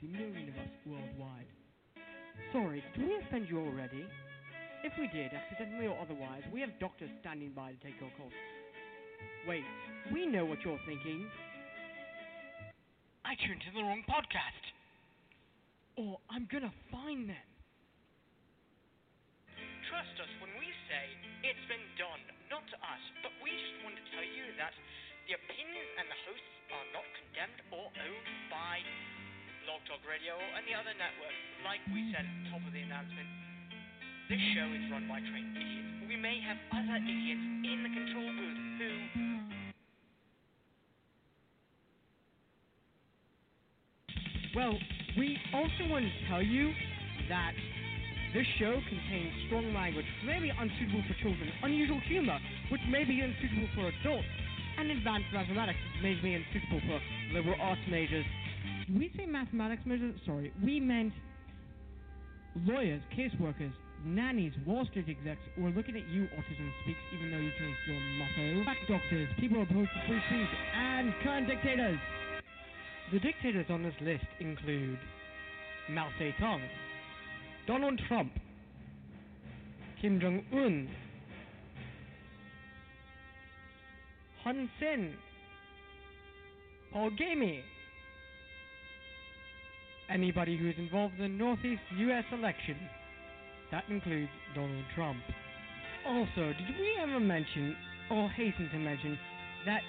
650 million of us worldwide. Sorry, did we offend you already? If we did, accidentally or otherwise, we have doctors standing by to take your calls. Wait, we know what you're thinking. I tuned to the wrong podcast. Or I'm gonna find them. Trust us when we say it's been done, not to us, but we just want to tell you that the opinions and the hosts are not condemned or owned by Blog Talk Radio or any other network. Like we said at the top of the announcement, this show is run by trained idiots. We may have other idiots in the control booth who Well, we also want to tell you that this show contains strong language, maybe unsuitable for children, unusual humor, which may be unsuitable for adults, and advanced mathematics, which may be unsuitable for liberal arts majors. We say mathematics majors? Sorry, we meant lawyers, caseworkers, nannies, Wall Street execs, we're looking at you, Autism Speaks, even though you changed your motto. Fact doctors, people opposed to free speech, and current dictators. The dictators on this list include Mao Zedong, Donald Trump, Kim Jong Un, Hun Sen, Paul Kagame, anybody who's involved in the Northeast U.S. election. That includes Donald Trump. Also, did we ever mention, or hasten to mention, that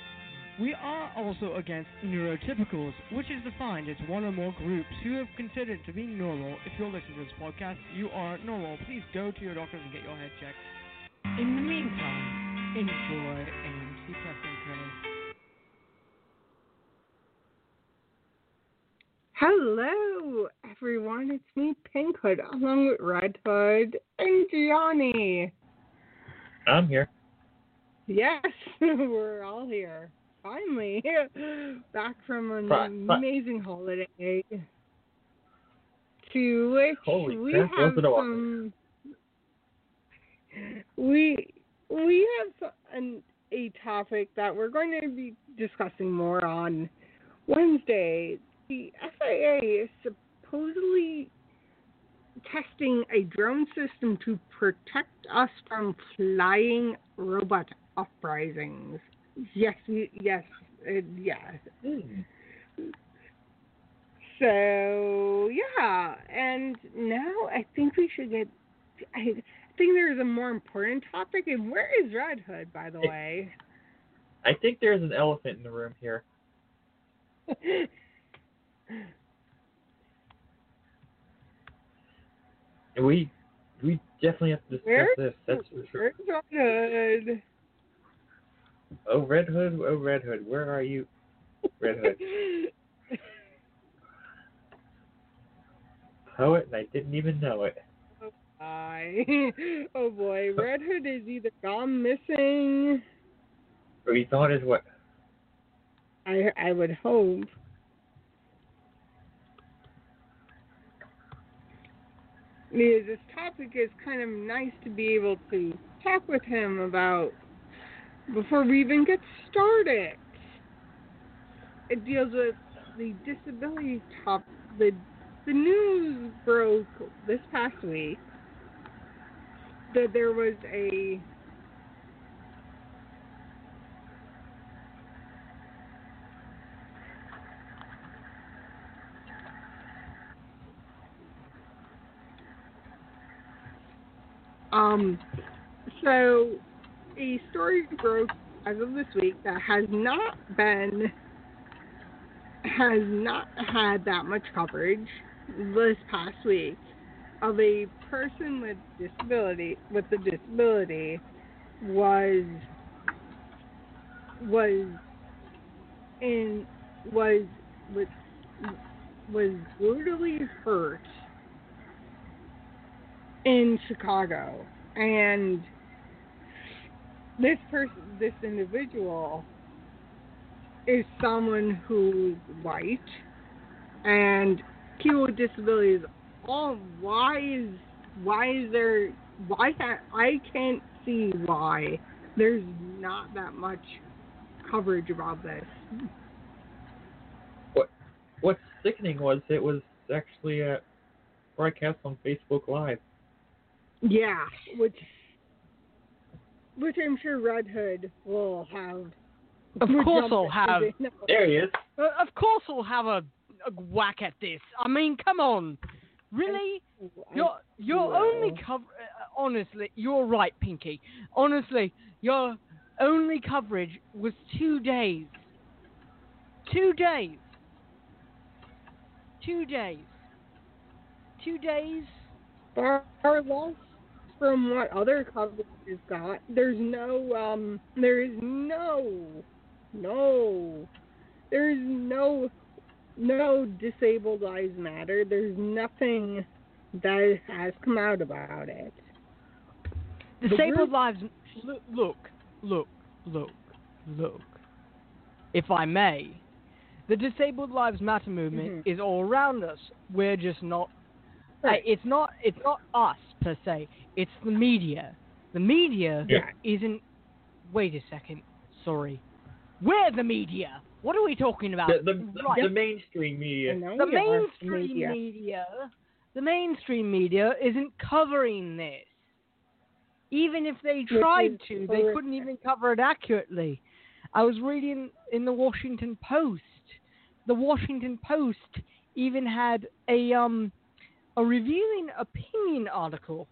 we are also against neurotypicals, which is defined as one or more groups who have considered to be normal. If you're listening to this podcast, you are normal. Please go to your doctors and get your head checked. In the meantime, enjoy Hello, everyone. It's me, Pink Hood, along with Red Hood and Johnny. I'm here. Yes, we're all here. Finally, back from an amazing holiday. To which Holy we crap, have was it awesome. some. We we have an, a topic that we're going to be discussing more on Wednesday. The FAA is supposedly testing a drone system to protect us from flying robot uprisings. Yes, yes, uh, yes. Hmm. So yeah, and now I think we should get. I think there's a more important topic. And where is Red Hood, by the way? I think there's an elephant in the room here. And we we definitely have to discuss this. That's for sure. Where's Red Hood? Oh Red Hood, oh Red Hood, where are you? Red Hood. Poet and I didn't even know it. Oh, Hi. oh boy, Red Hood is either gone missing. Or he thought is what I I would hope. Because this topic is kind of nice to be able to talk with him about before we even get started. It deals with the disability top. The the news broke this past week that there was a Um, so a story broke as of this week that has not been has not had that much coverage this past week of a person with disability with the disability was was in was was was brutally hurt in Chicago, and this person, this individual, is someone who's white, and people with disabilities. All why is why is there why can't I can't see why there's not that much coverage about this. What what's sickening was it was actually uh broadcast on Facebook Live. Yeah, which which I'm sure Red Hood will have. Of course jump I'll have. No. There he is. Uh, of course I'll have a, a whack at this. I mean, come on. Really? Your your will. only cover. Uh, honestly, you're right, Pinky. Honestly, your only coverage was two days. Two days. Two days. Two days. far far less from what other coverage has got. There's no um there is no no there's no no disabled lives matter. There's nothing that has come out about it. Disabled group- lives. Look, look, look, look, look. If I may, the Disabled Lives Matter movement Mhm. is all around us. We're just not. Right. Uh, it's not. It's not us per se. It's the media. The media Yeah. isn't. Wait a second. Sorry. We're the media. What are we talking about? The, the, Right. the mainstream media. the mainstream media. media. the mainstream media isn't covering this. Even if they tried is to, they couldn't even cover it accurately. I was reading in the Washington Post. The Washington Post even had a um a revealing opinion article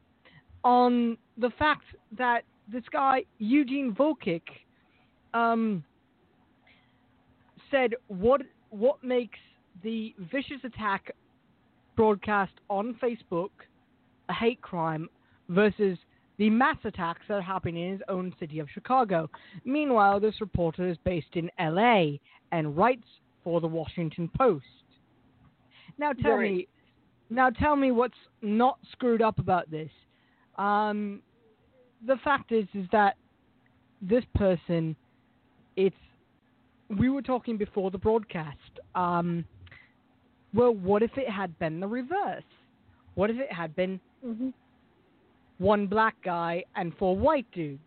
on the fact that this guy Eugene Volokh um said what what makes the vicious attack broadcast on Facebook a hate crime versus the mass attacks that are happening in his own city of Chicago. Meanwhile, this reporter is based in LA and writes for the Washington Post. Now tell Right. me now tell me what's not screwed up about this. Um, the fact is is that this person, it's we were talking before the broadcast. Um, well, what if it had been the reverse? What if it had been Mhm. one black guy and four white dudes?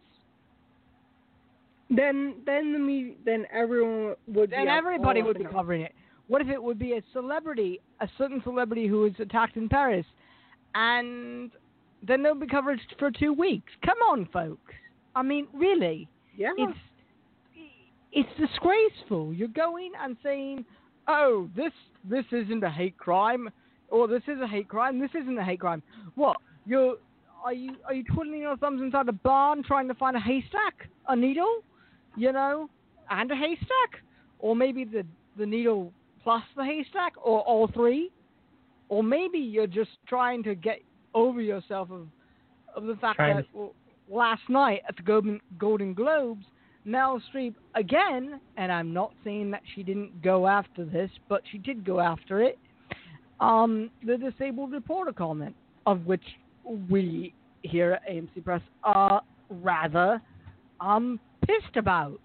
Then then the me then everyone would Then everybody would be covering it. What if it would be a celebrity, a certain celebrity who was attacked in Paris, and then there'll be coverage for two weeks? Come on, folks. I mean, really, Yeah. it's it's disgraceful. You're going and saying, "Oh, this this isn't a hate crime," or "This is a hate crime." This isn't a hate crime. What? You're are you are you twiddling your thumbs inside a barn trying to find a haystack, a needle, you know, and a haystack, or maybe the the needle plus the haystack, or all three, or maybe you're just trying to get over yourself of of the fact Trying that well, last night at the Golden Golden Globes, Meryl Streep again, and I'm not saying that she didn't go after this, but she did go after it. Um, the disabled reporter comment, of which we here at AMC Press are rather um pissed about.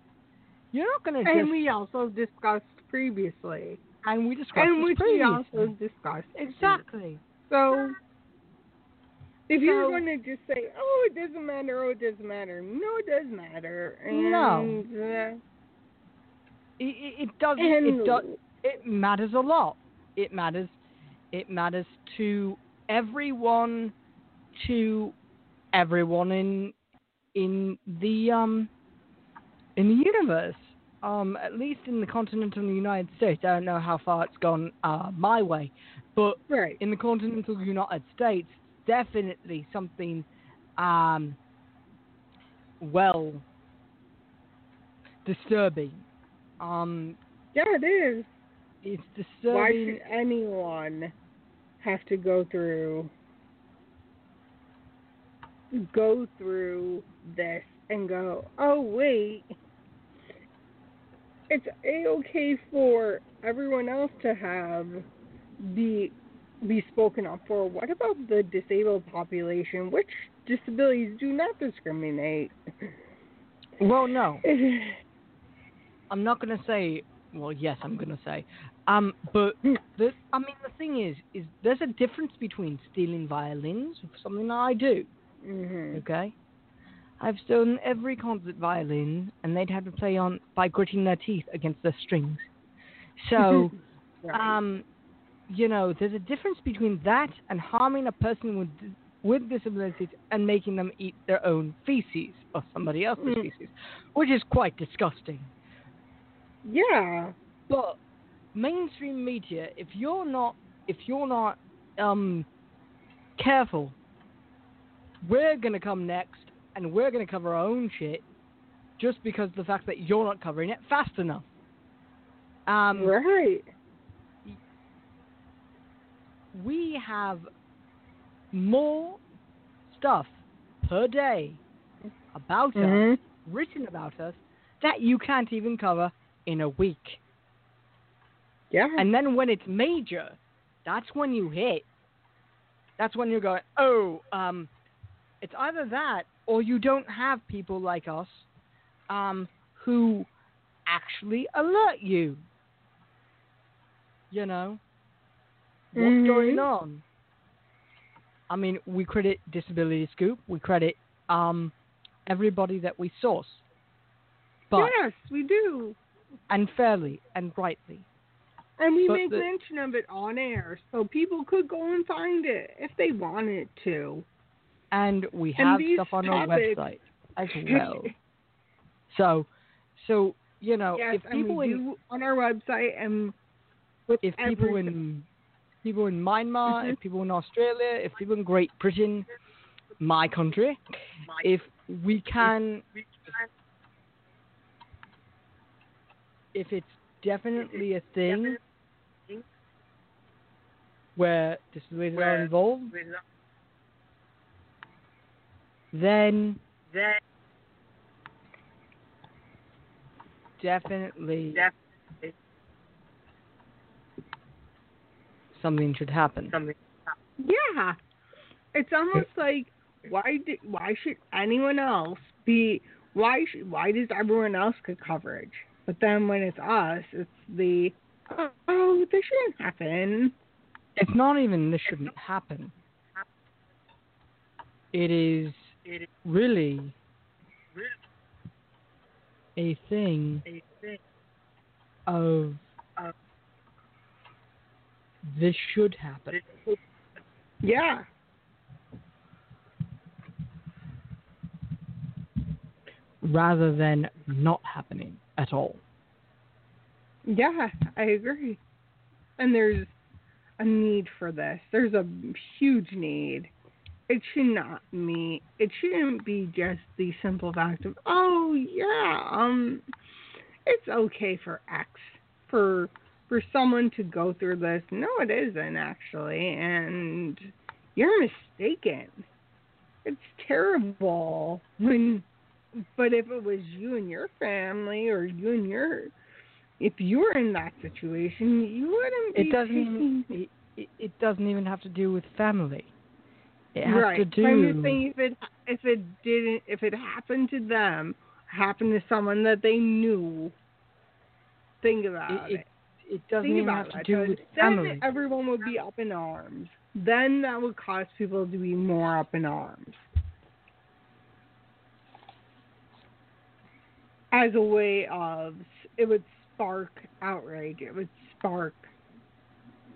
You're not going to just and we also discussed previously. and we discussed And which we also discussed. exactly. So if you're going to just say, "Oh, it doesn't matter," oh, it doesn't matter. No, it does matter. And, No. Uh, It, it, it does. It does. It matters a lot. It matters. It matters to everyone. To everyone in in the um in the universe. Um, at least in the continental United States. I don't know how far it's gone uh, my way, but right. in the continental United States, definitely something, um, well, disturbing. Um, Yeah, it is. it's disturbing. Why should anyone have to go through go through this and go, "Oh, wait. It's a okay for everyone else to have be be spoken up for. What about the disabled population, which disabilities do not discriminate?" Well, no, I'm not gonna say. Well, yes, I'm gonna say. Um, but the, I mean, the thing is, is there's a difference between stealing violins, something that I do, mhm. Okay. I've stolen every concert violin, and they'd have to play on by gritting their teeth against the strings. So, Right. um, you know, there's a difference between that and harming a person with with disabilities and making them eat their own feces or somebody else's Mm. feces, which is quite disgusting. yeah. But mainstream media, if you're not if you're not um careful, we're gonna come next and we're gonna cover our own shit just because of the fact that you're not covering it fast enough. Um, right. we have more stuff per day about us, Mhm. written about us, that you can't even cover in a week. Yeah. And then when it's major, that's when you hit. That's when you're going, oh, um, it's either that or you don't have people like us um, who actually alert you. You know, what's Mhm. going on? I mean, we credit Disability Scoop, we credit um, everybody that we source, but yes, we do. and fairly and rightly. And we But make the- mention of it on air, so people could go and find it if they wanted to. And we have these stuff on our topics- website as well. so, so you know, yes, if and people in on our website and with if people in people in Myanmar, Mhm. if people in Australia, if people in Great Britain, my country, if we can, if it's definitely a thing where disabilities are involved, then then definitely something should happen. yeah, it's almost like why did why should anyone else be why sh- why does everyone else get coverage? But then when it's us, it's the oh this shouldn't happen. It's not even this shouldn't happen. It is really a thing of this should happen. Yeah. rather than not happening at all. Yeah, I agree. And there's a need for this. There's a huge need. It should not me. It shouldn't be just the simple fact of, oh yeah, um, it's okay for X for for someone to go through this. No, it isn't actually, and you're mistaken. It's terrible when but if it was you and your family or you and your if you were in that situation you wouldn't be It doesn't taking- even it, it doesn't even have to do with family. It has right. to do but I'm just saying if it if it didn't if it happened to them happened to someone that they knew think about it, it, it, it doesn't think even have to do Then with family. everyone would be up in arms. Then that would cause people to be more up in arms. As a way of it would spark outrage. It would spark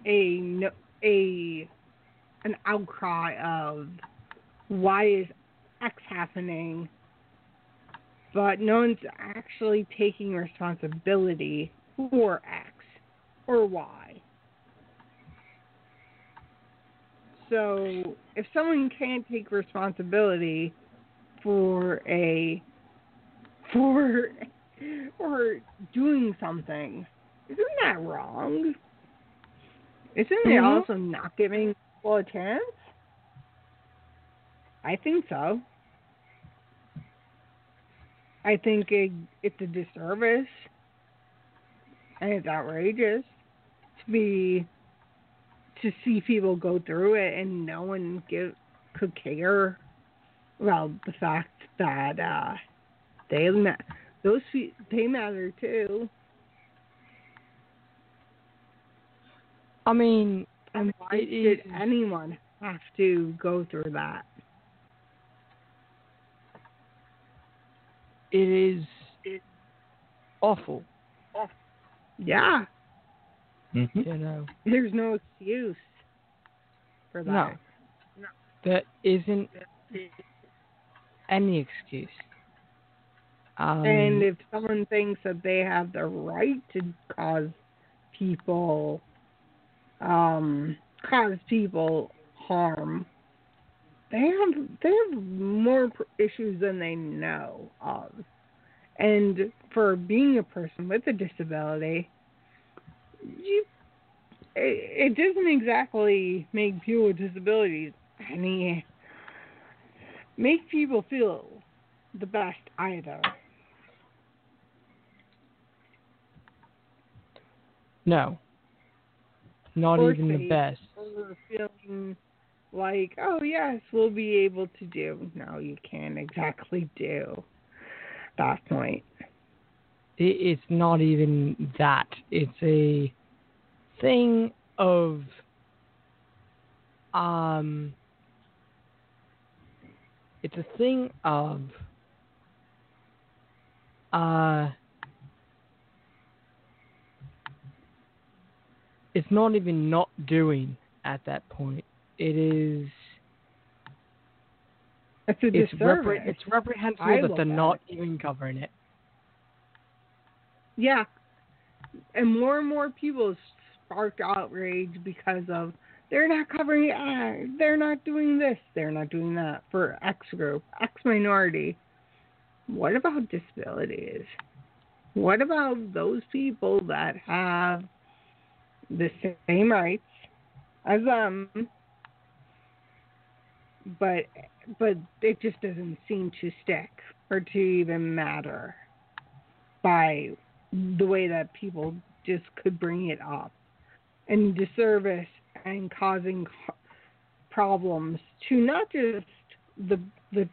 a a an outcry of why is X happening, but no one's actually taking responsibility for X or Y. So if someone can't take responsibility for a for or doing something. Isn't that wrong? Isn't it Mhm. also not giving people a chance? I think so. I think it, it's a disservice and it's outrageous to be to see people go through it and no one give could care about the fact that uh they ma- those they matter too. I mean, And why It did is- anyone have to go through that? it is it's awful. awful. Yeah, Mm-hmm. You know, there's no excuse for that. No. there isn't any excuse. Um, And if someone thinks that they have the right to cause people um cause people harm, they have they have more issues than they know of. And for being a person with a disability, you it, it doesn't exactly make people with disabilities any make people feel the best either. no, not even the best. Feeling like, oh yes, we'll be able to do. No, you can't exactly do that point. It, it's not even that. It's a thing of um. It's a thing of uh. It's not even not doing at that point. It is. It's a It's, repre- it's reprehensible I that they're not it. even covering it. Yeah. And more and more people spark outrage because of they're not covering uh, they're not doing this, they're not doing that for X group, X minority. What about disabilities? What about those people that have the same rights as them, but but it just doesn't seem to stick or to even matter by the way that people just could bring it up and disservice and causing problems to not just the the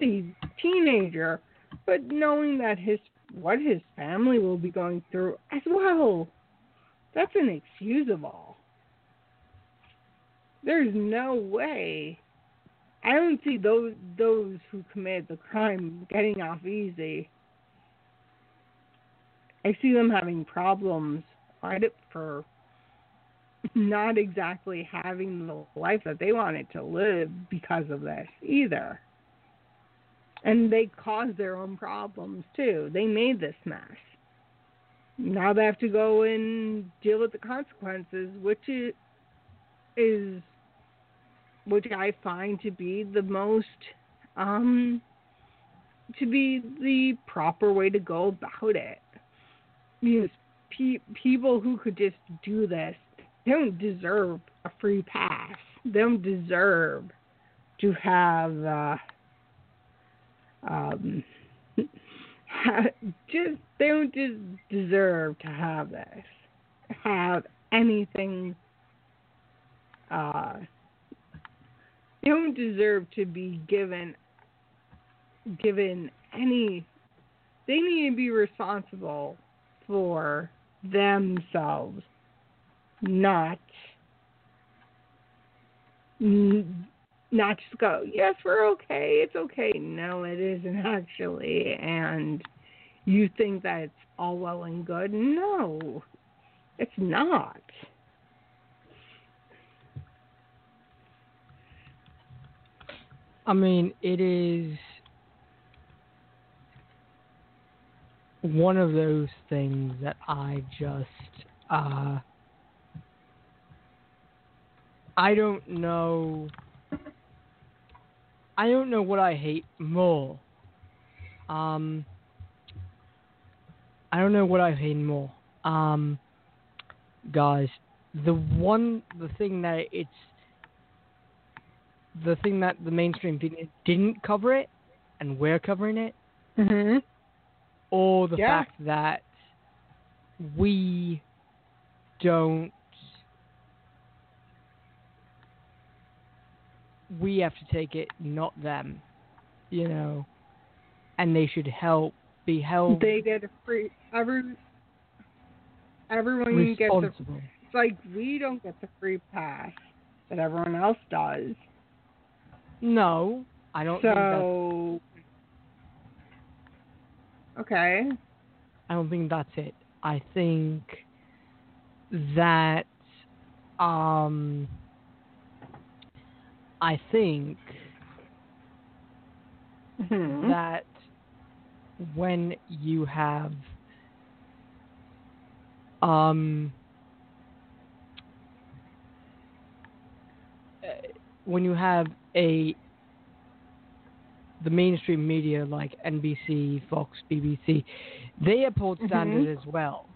the teenager but knowing that his what his family will be going through as well, that's inexcusable. There's no way. I don't see those those who commit the crime getting off easy. I see them having problems right for not exactly having the life that they wanted to live because of this either. And they caused their own problems too. They made this mess. Now they have to go and deal with the consequences, which is, which I find to be the most um to be the proper way to go about it. Because pe- people who could just do this don't deserve a free pass. They don't deserve to have uh, um, just they don't just deserve to have this. Have anything. Uh, they don't deserve to be given given any. They need to be responsible for themselves not not just go yes we're okay it's okay no it isn't actually and you think that it's all well and good no it's not I mean, it is one of those things that I just uh, I don't know. I don't know what I hate more. Um, I don't know what I hate more. Um, guys, the one, the thing that it's, the thing that the mainstream media didn't cover it, and we're covering it, mhm or the Yeah. fact that we don't we have to take it not them you know and they should help be held they get a free every everyone gets a it's like we don't get the free pass that everyone else does no i don't think that's so okay I don't think that's it. I think that um I think Mhm. that when you have um uh, when you have a the mainstream media like NBC, Fox, BBC, they uphold Mhm. standard as well.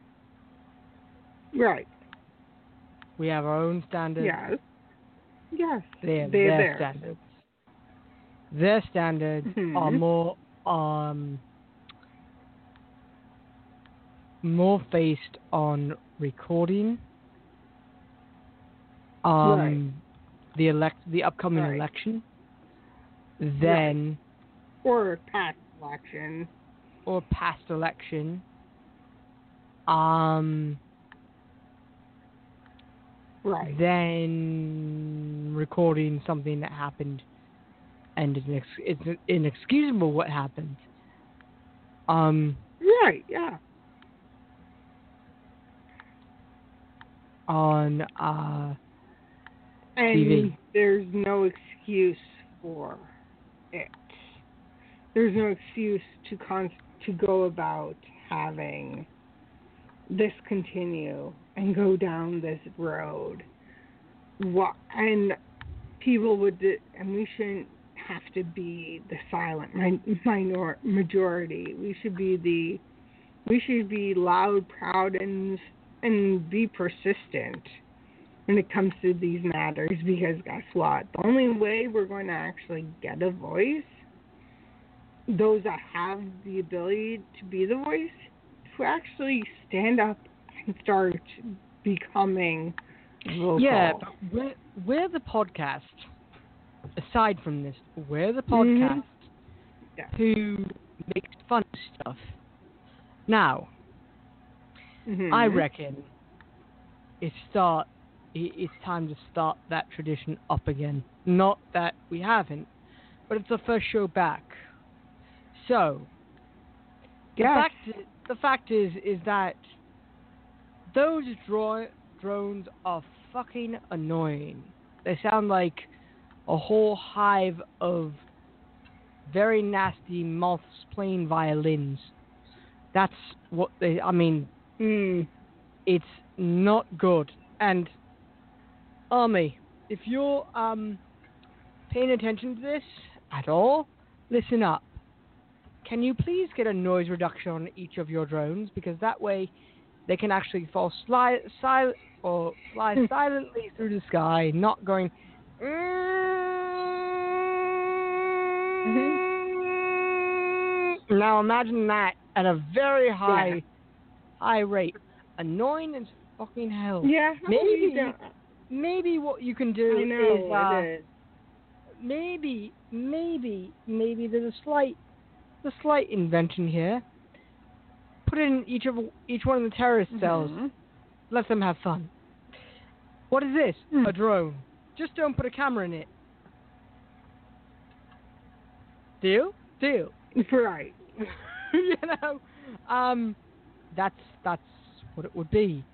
right We have our own standards. yes yes They have They're their theirs. standards. Their standards are Mhm. more um more based on recording. Um Right. the elect the upcoming Right. election. Then or past election or past election. Um right then recording something that happened and it's, it's inexcusable what happened. Um, right yeah on uh, and TV. there's no excuse for it. There's no excuse to con to go about having this continue and go down this road. What and people would and we shouldn't have to be the silent mi- minor majority. We should be the we should be loud proud and and be persistent when it comes to these matters because guess what the only way we're going to actually get a voice those that have the ability to be the voice to actually stand up and start becoming vocal. yeah, but we're, we're the podcast. Aside from this, we're the Mhm. podcast Yeah. who makes fun of stuff. Now, Mhm. I reckon it's start. It's time to start that tradition up again. Not that we haven't, but it's the first show back. So, the Yes. fact the fact is is that those dro- drones are fucking annoying. They sound like a whole hive of very nasty moths playing violins. That's what they. I mean, Mm. it's not good. And Army, if you're um paying attention to this at all, listen up. Can you please get a noise reduction on each of your drones because that way they can actually fall sli- sil- or fly silently through the sky, not going. Now imagine that at a very high, high rate, annoying as fucking hell. Yeah. Maybe you Maybe what you can do know is uh, is. maybe, maybe, maybe there's a slight, a slight invention here. Put in each of each one of the terrorist cells. Mhm. Let them have fun. What is this? Hmm. A drone. Just don't put a camera in it. Deal? Deal. Right. you know, um, that's that's what it would be.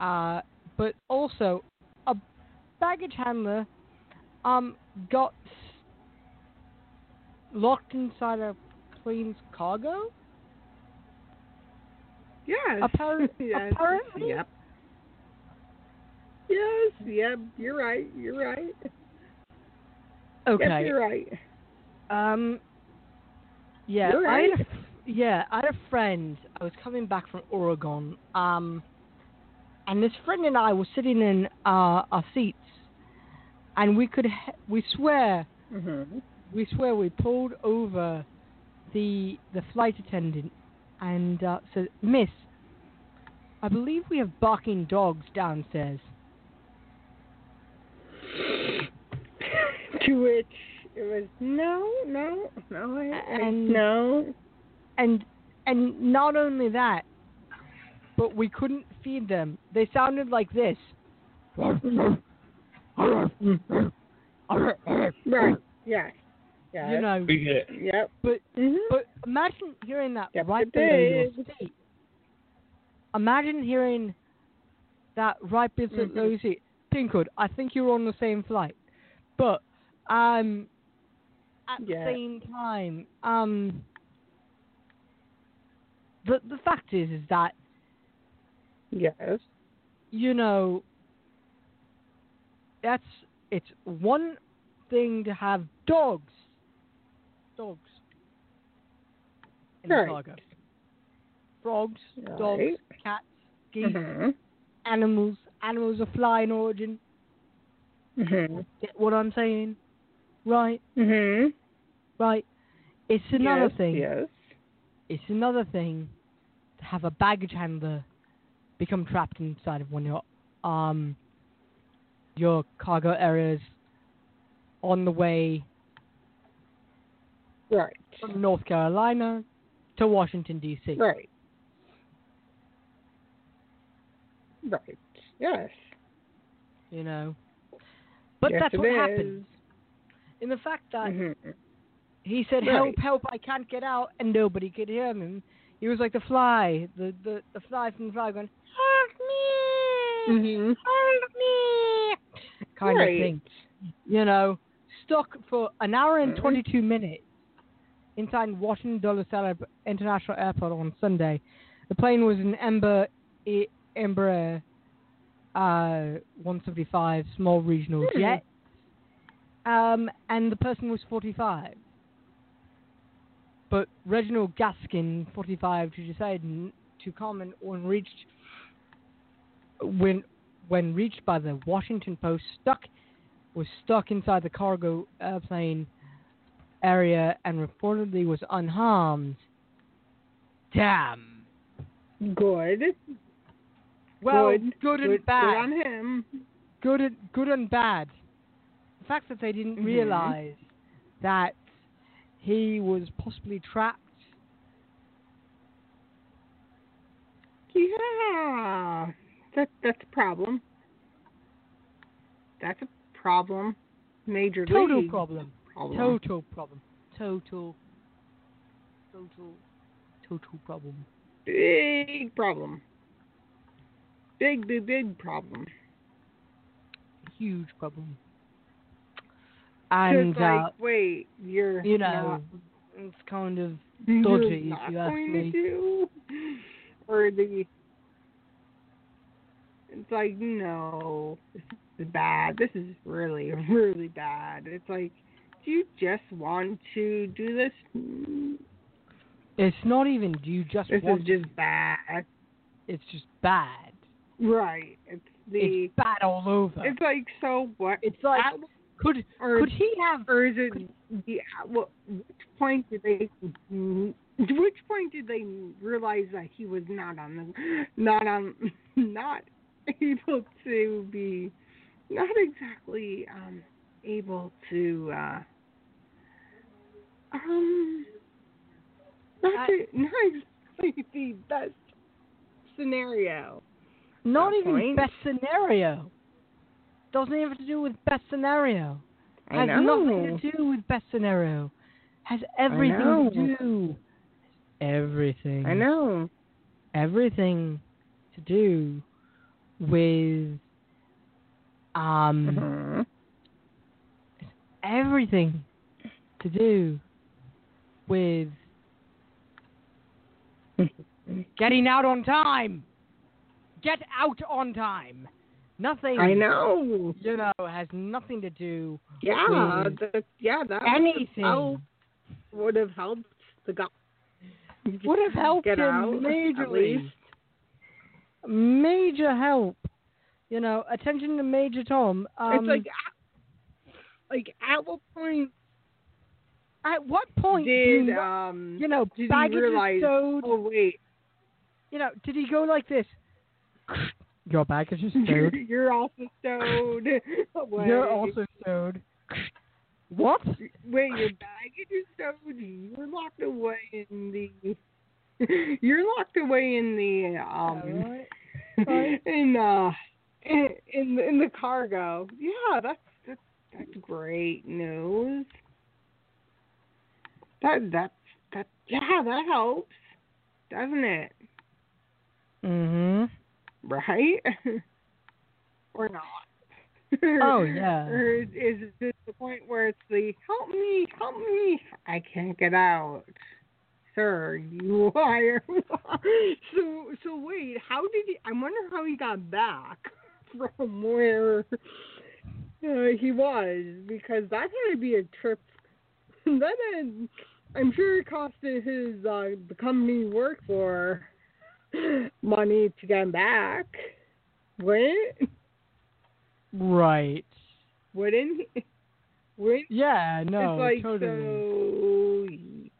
Uh, but also, a baggage handler um got locked inside a plane's cargo. Yes. Apparently- yes. apparently. Yep. Yes. Yep. You're right. You're right. Okay. Yep, you're right. Um. Yeah, You're right. f- yeah, I had a friend. I was coming back from Oregon. Um, and this friend and I were sitting in uh, our seats, and we could we swear Mm-hmm. we swear we pulled over the the flight attendant and uh, said, "Miss, I believe we have barking dogs downstairs." to which it was no, no, no, I, I, And- no. And and not only that, but we couldn't feed them. They sounded like this. Right. Yes. Yes. You know, We get it. Yep. but hmm but imagine hearing that Yep, right it below your is. seat. Imagine hearing that right below Mhm. your seat. Pink Hood, I think you're on the same flight, but um, at Yeah. the same time, um, the the fact is is that Yes. you know, that's it's one thing to have dogs, dogs in the Right. frogs, Right. dogs, cats, geese, Mm-hmm. animals. Animals are flying origin. Mm-hmm. Get what I'm saying? Right, Mm-hmm. right. It's another yes, thing. Yes. It's another thing to have a baggage handler become trapped inside of one of your um your cargo areas on the way Right. from North Carolina to Washington D.C. Right. Right. Yes. You know, but Yes, that's what is. happened. In the fact that Mhm. He said, Right. "Help, help! I can't get out," and nobody could hear him. He was like the fly, the the, the fly from the fly going, "Help me! Mhm. Help me!" kind Right. of thing. You know, stuck for an hour and Mhm. 22 minutes inside Washington Dulles International Airport on Sunday. The plane was an Ember Embraer uh, 175 small regional Hmm. jet, um, and the person was 45. But Reginald Gaskin, 45, to decide to comment when reached when when reached by the Washington Post, stuck was stuck inside the cargo airplane area and reportedly was unharmed. Damn. Good. Well, good. good, and good, bad. Good on him. good and good and bad. The fact that they didn't Mhm. realize that he was possibly trapped. Yeah, that that's a problem. That's a problem. Major total problem. problem. Total problem. Total. Total. Total problem. Big problem. Big big big problem. Huge problem. And like, uh, wait, you're you not, know, it's kind of you're dodgy, not if you ask going me. to do, or the. It's like no, this is bad. This is really, really bad. It's like, do you just want to do this? It's not even. Do you just This want? is just bad. it's just bad. Right. It's the. It's bad all over. It's like so what? It's like could or could he have? or is it the well, which point did they which point did they realize that he was not on the not on not able to be not exactly um able to uh um not I- to, not exactly the best scenario Not even point. best scenario. Doesn't even have to do with best scenario. I Has know. nothing to do with best scenario. Has everything to do. Everything. I know Everything to do with um Mhm. everything to do with getting out on time. Get out on time. Nothing. I know You know, has nothing to do yeah with that, yeah that anything. Would have helped the guy. Would have helped get him out, majorly. Major help. You know, attention to Major Tom. Um, it's like, at- like at what point at what point did you, um you know did baggage he realize? stowed? Oh wait, You know, did he go like this? Your baggage is you're, stowed. you're also stowed away. You're also stowed. What? wait. Your baggage is stowed. You're locked away in the. You're locked away in the um Alright. Right. in uh in in the, in the cargo. Yeah, that's that's that's great news. That that's that yeah, that helps, doesn't it? Mhm. Right? or not? Oh, yeah. Or is, is this the point where it's the help me, help me, I can't get out, sir? You liar. so so wait, how did he? I wonder how he got back from where uh, he was because that had to be a trip. That is, I'm sure it costed his uh, the company he worked for money to get him back. Wouldn't Right. wouldn't he? Wouldn't Yeah. No. like totally.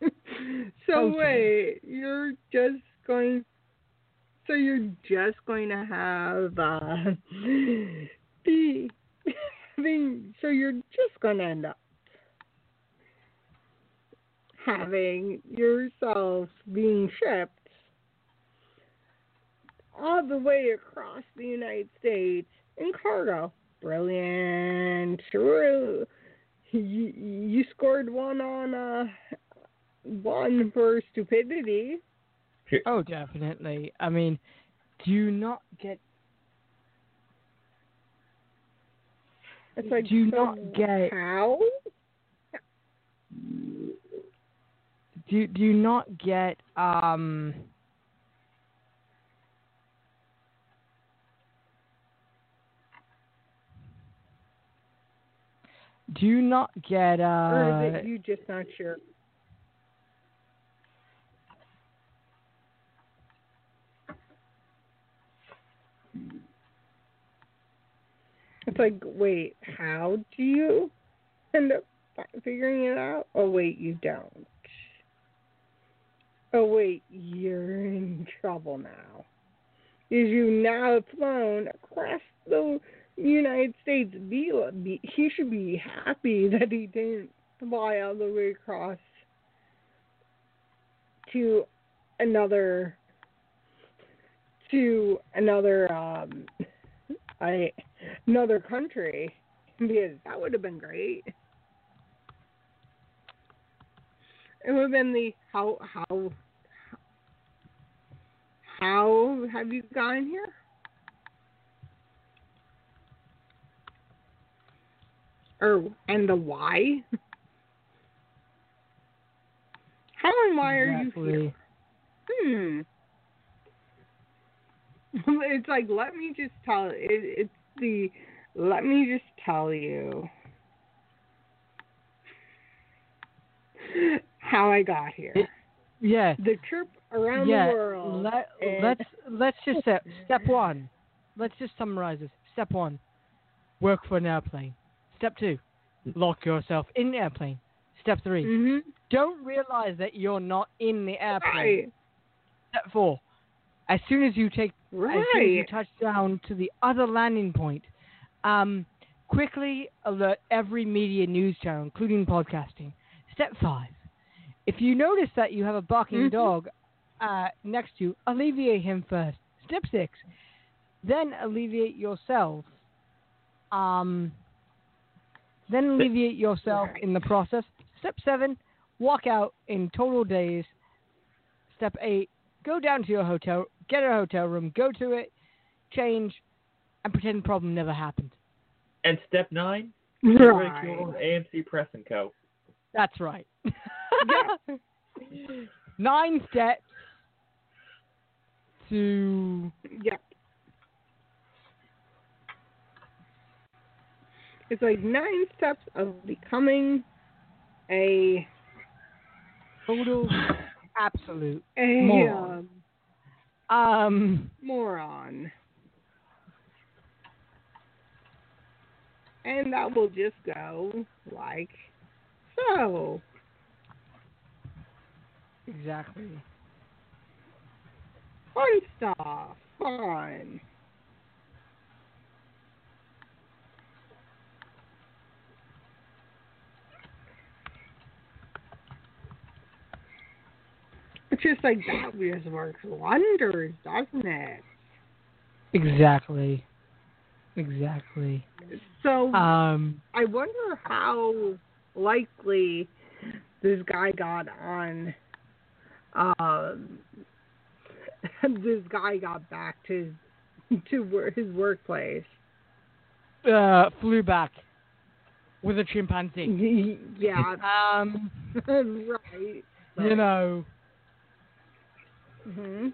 so. so Totally. wait, you're just going. So you're just going to have uh, the the. So you're just going to end up having yourself being shipped all the way across the United States in cargo. Brilliant. True. You, you scored one on uh one for stupidity. Oh, definitely. I mean, do you not get? It's like Do you so not get- how? Do do you not get? Um. Do you not get? or is Uh. it you just not sure? It's like, wait, how do you end up fi- figuring it out? Oh, wait, you don't. Oh, wait, you're in trouble now. Is you now have flown across the United States? He should be happy that he didn't fly all the way across to another to another um I another country because that would have been great. It would have been the how how how have you gotten here? Or and the why? How and why are you here? Hmm. it's like let me just tell it, it's the let me just tell you how I got here. It- Yeah. the trip around yeah. the world. Let, and- let's let's just say step one. Let's just summarize this. Step one, work for an airplane. Step two, lock yourself in the airplane. Step 3 Mhm. don't realize that you're not in the airplane. Right. Step four, as soon as you take as soon as you touch down to the other landing point, um, quickly alert every media news channel, including podcasting. Step five, if you notice that you have a barking Mhm. dog uh, next to you, alleviate him first. Step six, then alleviate yourself. Um, then alleviate yourself in the process. Step seven, walk out in total days. Step eight, go down to your hotel, get a hotel room, go to it, change, and pretend the problem never happened. And step nine, ridicule. AMC Press and Co. That's right. Nine steps to Yep. It's like nine steps of becoming a total absolute a Moron. um, um moron. And that will just go like so. exactly. Fun stuff. Fun. It's just like that just works wonders, doesn't it? Exactly. Exactly. So Um I wonder how likely this guy got on. Um, this guy got back to to wor- his workplace. uh flew back with a chimpanzee. yeah, Um right. you know hmm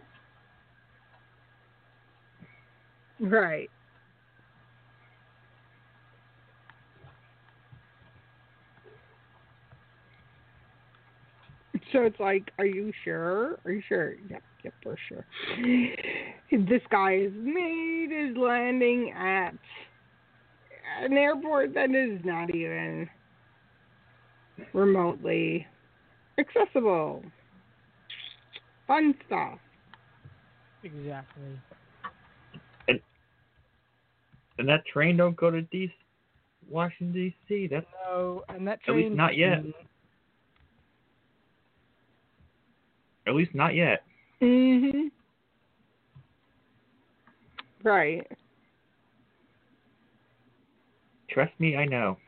Right. So it's like, are you sure? Are you sure? Yep, yep, for sure. This guy has made his landing at an airport that is not even remotely accessible. Fun stuff. exactly. And and that train don't go to D. Washington D.C. That's No, and that At least train not yet. at least not yet. Mhm. Right. Trust me, I know.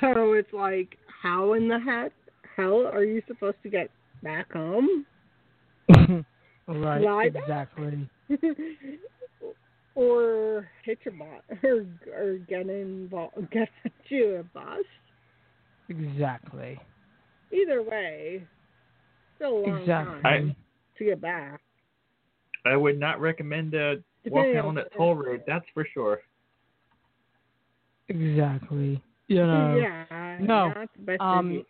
So it's like, how in the heck hell are you supposed to get back home? right, Fly exactly. or hitch a bus, or or get involved, get you a bus. Exactly. Either way, still a long Exactly. time to get back. I would not recommend uh, walking on that toll road. That's for sure. Exactly. You know. yeah, no, not the best Um,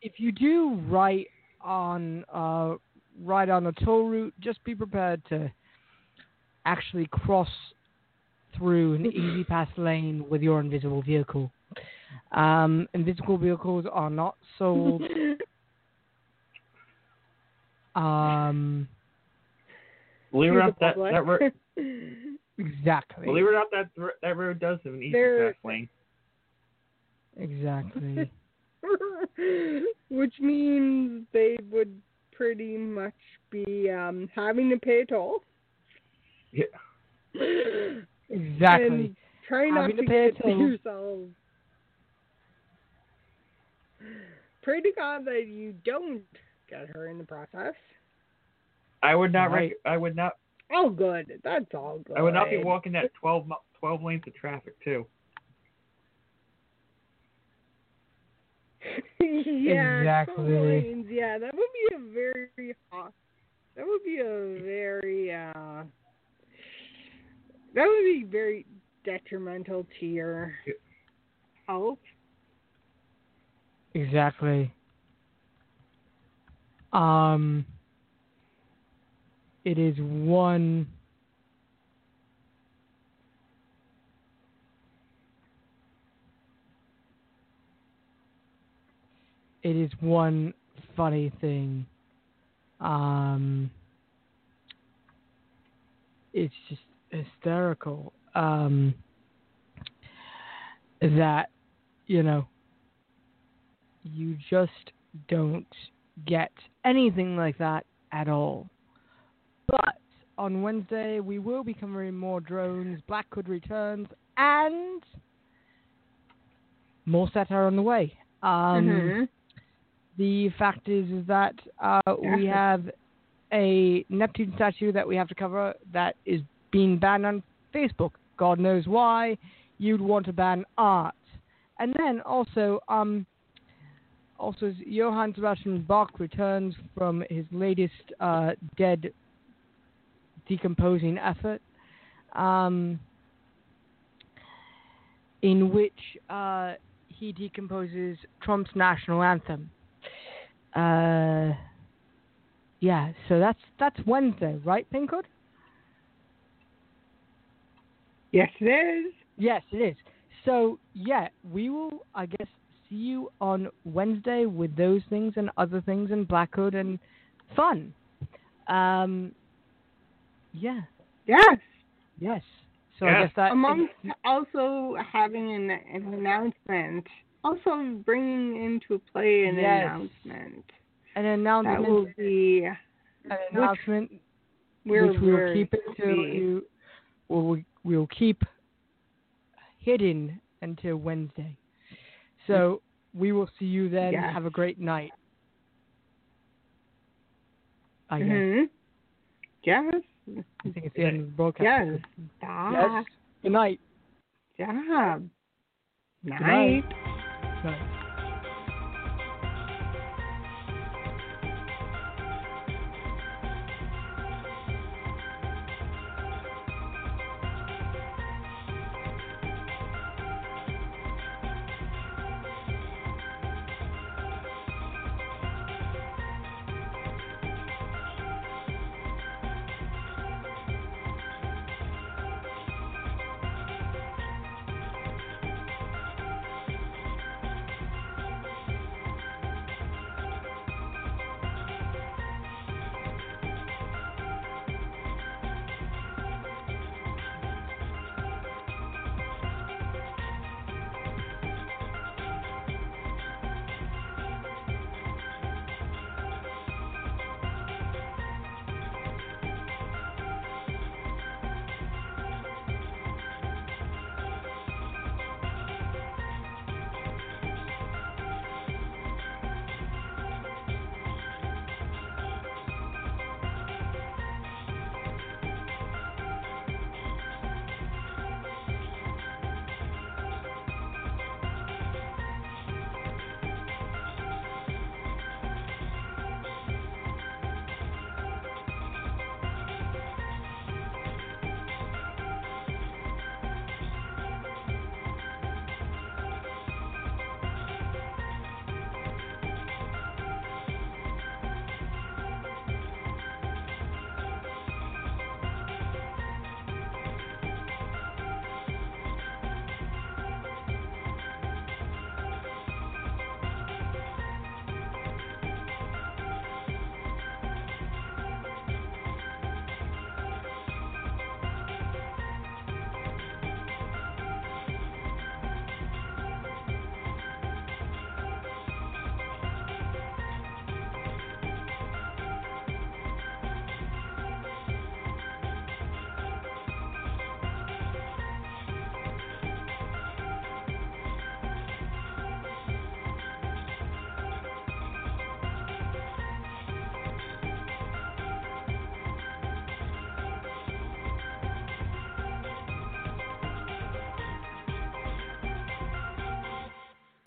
if you do ride on uh ride on a toll route, just be prepared to actually cross through an E-ZPass lane with your invisible vehicle. Um, invisible vehicles are not sold. Um, Believe it or not, that that road, exactly. believe it or not, that that road does have an easy There- pass lane. Exactly. Which means they would pretty much be um, having to pay a toll. Yeah. Exactly. And try not Having to to pay a toll. yourself. Pray to God that you don't get her in the process. I would not. Right. Rec- I would not. Oh, good. That's all good. I would not be walking that 12, 12 lanes of traffic too. yeah, Exactly. twelve lanes. Yeah, that would be a very hot. That would be a very. uh That would be very detrimental to your health. Exactly. Um, it is one. It is one funny thing. Um, it's just hysterical. Um, that you know you just don't get anything like that at all. But on Wednesday, we will be covering more drones, Black Hood returns, and more satire on the way. Um, Mhm. The fact is, is that uh, we have a Neptune statue that we have to cover that is being banned on Facebook. God knows why. You'd want to ban art, and then also, um, also Johann Sebastian Bach returns from his latest uh, dead decomposing effort, um, in which uh, he decomposes Trump's national anthem. Uh, yeah, so that's that's Wednesday, right, Pinkhood? Yes, it is. Yes, it is. So yeah, we will, I guess, see you on Wednesday with those things and other things and Black Hood and fun. Um, yeah, Yes. yes. So Yeah. I guess that Amongst also having an, an announcement, also bringing into play an Yes. announcement. an announcement That announcement, will be an announcement where which we will we're keep to until you, well, we we will keep hidden until Wednesday. So we will see you then. Yes. Have a great night. I. Mhm. Yes. I think it's the end of the broadcast. Yes. Yes. Good night. job. night. Night. Good night.